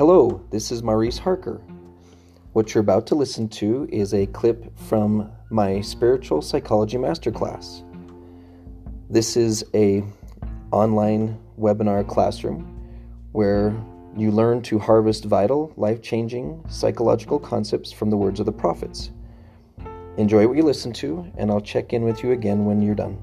Hello, this is Maurice Harker. What you're about to listen to is a clip from my spiritual psychology masterclass. This is a online webinar classroom where you learn to harvest vital, life-changing psychological concepts from the words of the prophets. Enjoy what you listen to, and I'll check in with you again when you're done.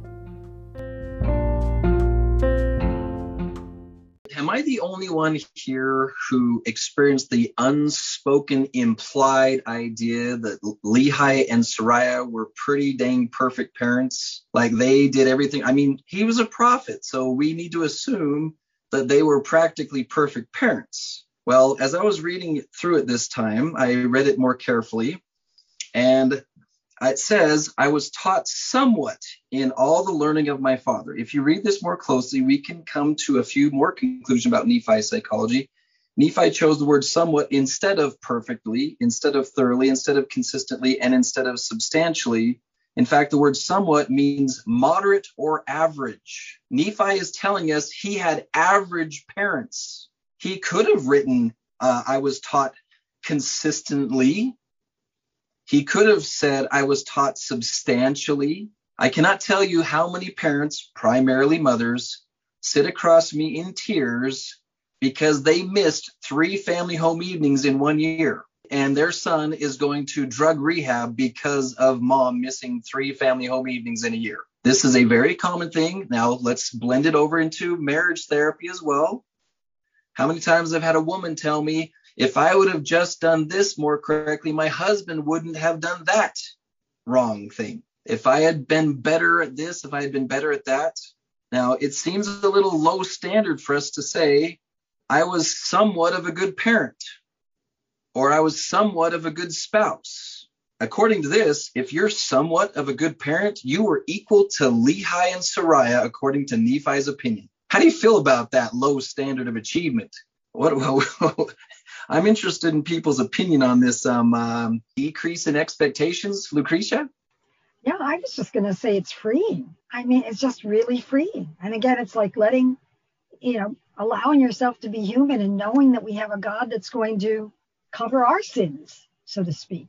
The only one here who experienced the unspoken implied idea that Lehi and Sariah were pretty dang perfect parents? Like they did everything. I mean, he was a prophet, so we need to assume that they were practically perfect parents. Well, as I was reading through it this time, I read it more carefully, and it says, I was taught somewhat in all the learning of my father. If you read this more closely, we can come to a few more conclusions about Nephi's psychology. Nephi chose the word somewhat instead of perfectly, instead of thoroughly, instead of consistently, and instead of substantially. In fact, the word somewhat means moderate or average. Nephi is telling us he had average parents. He could have written, uh, I was taught consistently he could have said, I was taught substantially. I cannot tell you how many parents, primarily mothers, sit across me in tears because they missed three family home evenings in one year. And their son is going to drug rehab because of mom missing three family home evenings in a year. This is a very common thing. Now let's blend it over into marriage therapy as well. How many times I've had a woman tell me, if I would have just done this more correctly, my husband wouldn't have done that wrong thing. If I had been better at this, if I had been better at that. Now, it seems a little low standard for us to say, I was somewhat of a good parent or I was somewhat of a good spouse. According to this, if you're somewhat of a good parent, you were equal to Lehi and Sariah, according to Nephi's opinion. How do you feel about that low standard of achievement? What, I'm interested in people's opinion on this um, um, decrease in expectations, Lucretia. Yeah, I was just going to say it's freeing. I mean, it's just really freeing. And again, it's like letting, you know, allowing yourself to be human and knowing that we have a God that's going to cover our sins, so to speak.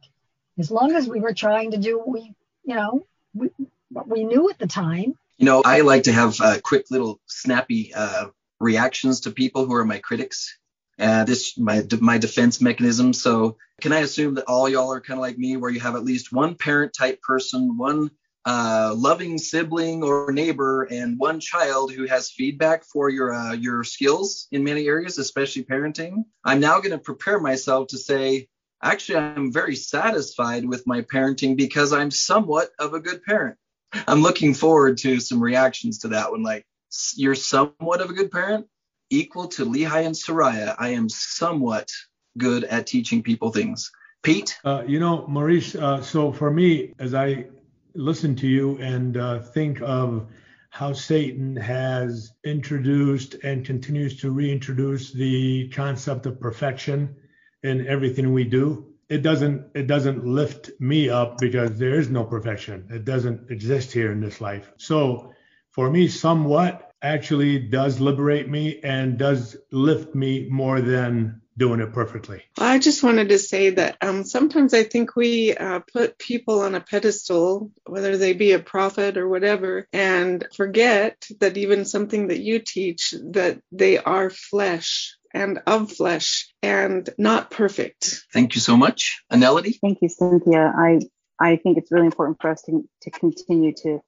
As long as we were trying to do what we, you know, we, what we knew at the time. You know, I like to have uh, quick little snappy uh, reactions to people who are my critics. Uh, this my my defense mechanism. So can I assume that all y'all are kind of like me, where you have at least one parent type person, one uh, loving sibling or neighbor, and one child who has feedback for your uh, your skills in many areas, especially parenting? I'm now going to prepare myself to say, actually, I'm very satisfied with my parenting because I'm somewhat of a good parent. I'm looking forward to some reactions to that one, like you're somewhat of a good parent equal to Lehi and Sariah, I am somewhat good at teaching people things. Pete? Uh, you know, Maurice, uh, so for me, as I listen to you and uh, think of how Satan has introduced and continues to reintroduce the concept of perfection in everything we do, it doesn't it doesn't lift me up because there is no perfection. It doesn't exist here in this life. So for me, somewhat actually does liberate me and does lift me more than doing it perfectly. I just wanted to say that um, sometimes I think we uh, put people on a pedestal, whether they be a prophet or whatever, and forget that even something that you teach, that they are flesh and of flesh and not perfect. Thank you so much. Anelity? Thank you, Cynthia. I, I think it's really important for us to, to continue to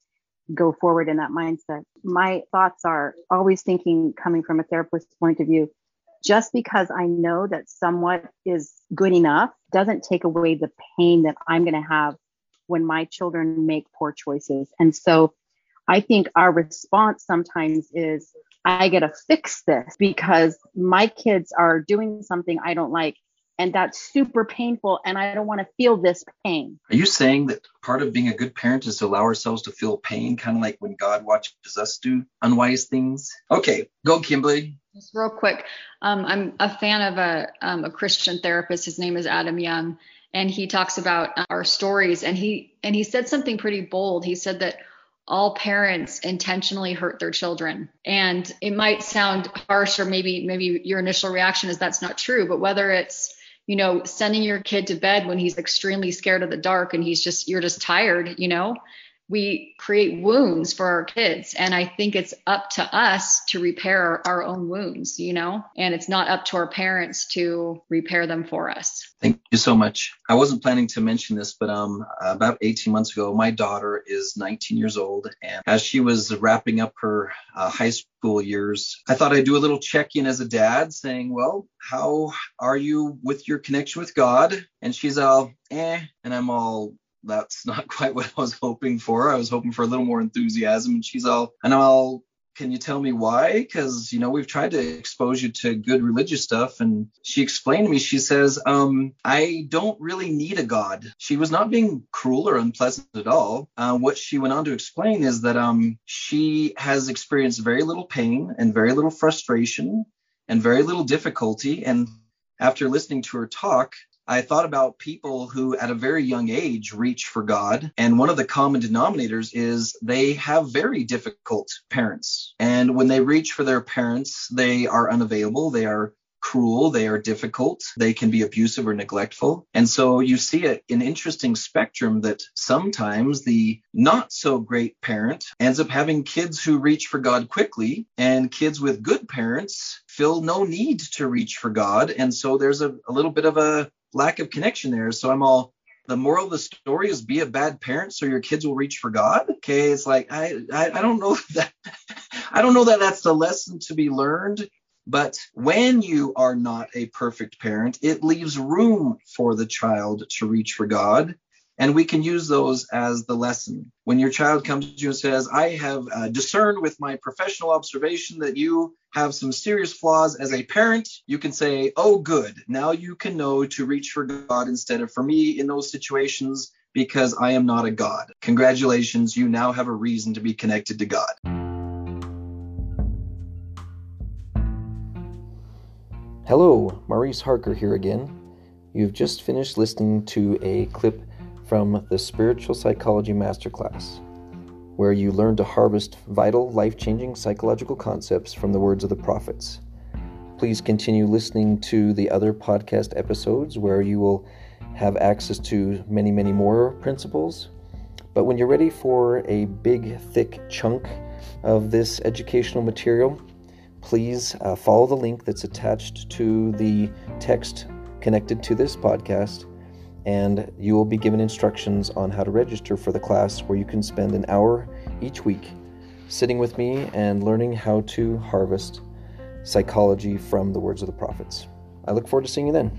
go forward in that mindset. My thoughts are always thinking coming from a therapist's point of view. Just because I know that somewhat is good enough doesn't take away the pain that I'm going to have when my children make poor choices. And so I think our response sometimes is, I got to fix this because my kids are doing something I don't like and that's super painful and i don't want to feel this pain. Are you saying that part of being a good parent is to allow ourselves to feel pain kind of like when god watches us do unwise things? Okay go kimberly. Just real quick um, i'm a fan of a, um, a christian therapist. His name is adam young and he talks about our stories and he and he said something pretty bold. He said that all parents intentionally hurt their children. And it might sound harsh or maybe maybe your initial reaction is that's not true, but whether it's you know sending your kid to bed when he's extremely scared of the dark and he's just you're just tired, you know, we create wounds for our kids. And i think it's up to us to repair our, own wounds you know and it's not up to our parents to repair them for us. Thank you so much. I wasn't planning to mention this but um about 18 months ago my daughter is 19 years old. And as she was wrapping up her uh, high school years i thought i'd do a little check-in as a dad saying well how are you with your connection with god? And she's all eh and i'm all that's not quite what I was hoping for. I was hoping for a little more enthusiasm. And she's all, and I'm all, can you tell me why? Because, you know, we've tried to expose you to good religious stuff. And she explained to me, she says, um, I don't really need a God. She was not being cruel or unpleasant at all. Uh, what she went on to explain is that um, she has experienced very little pain and very little frustration and very little difficulty. And after listening to her talk, I thought about people who at a very young age reach for God. And one of the common denominators is they have very difficult parents. And when they reach for their parents, they are unavailable. They are cruel, they are difficult, they can be abusive or neglectful. And so you see a, an interesting spectrum that sometimes the not so great parent ends up having kids who reach for God quickly, and kids with good parents feel no need to reach for God. And so there's a, a little bit of a lack of connection there. So I'm all the moral of the story is be a bad parent so your kids will reach for God. Okay, it's like I I, I don't know that I don't know that that's the lesson to be learned. But when you are not a perfect parent, it leaves room for the child to reach for God. And we can use those as the lesson. When your child comes to you and says, I have uh, discerned with my professional observation that you have some serious flaws as a parent, you can say, Oh, good. Now you can know to reach for God instead of for me in those situations because I am not a God. Congratulations, you now have a reason to be connected to God. Hello, Maurice Harker here again. You've just finished listening to a clip from the Spiritual Psychology Masterclass, where you learn to harvest vital, life changing psychological concepts from the words of the prophets. Please continue listening to the other podcast episodes where you will have access to many, many more principles. But when you're ready for a big, thick chunk of this educational material, please uh, follow the link that's attached to the text connected to this podcast and you will be given instructions on how to register for the class where you can spend an hour each week sitting with me and learning how to harvest psychology from the words of the prophets. I look forward to seeing you then.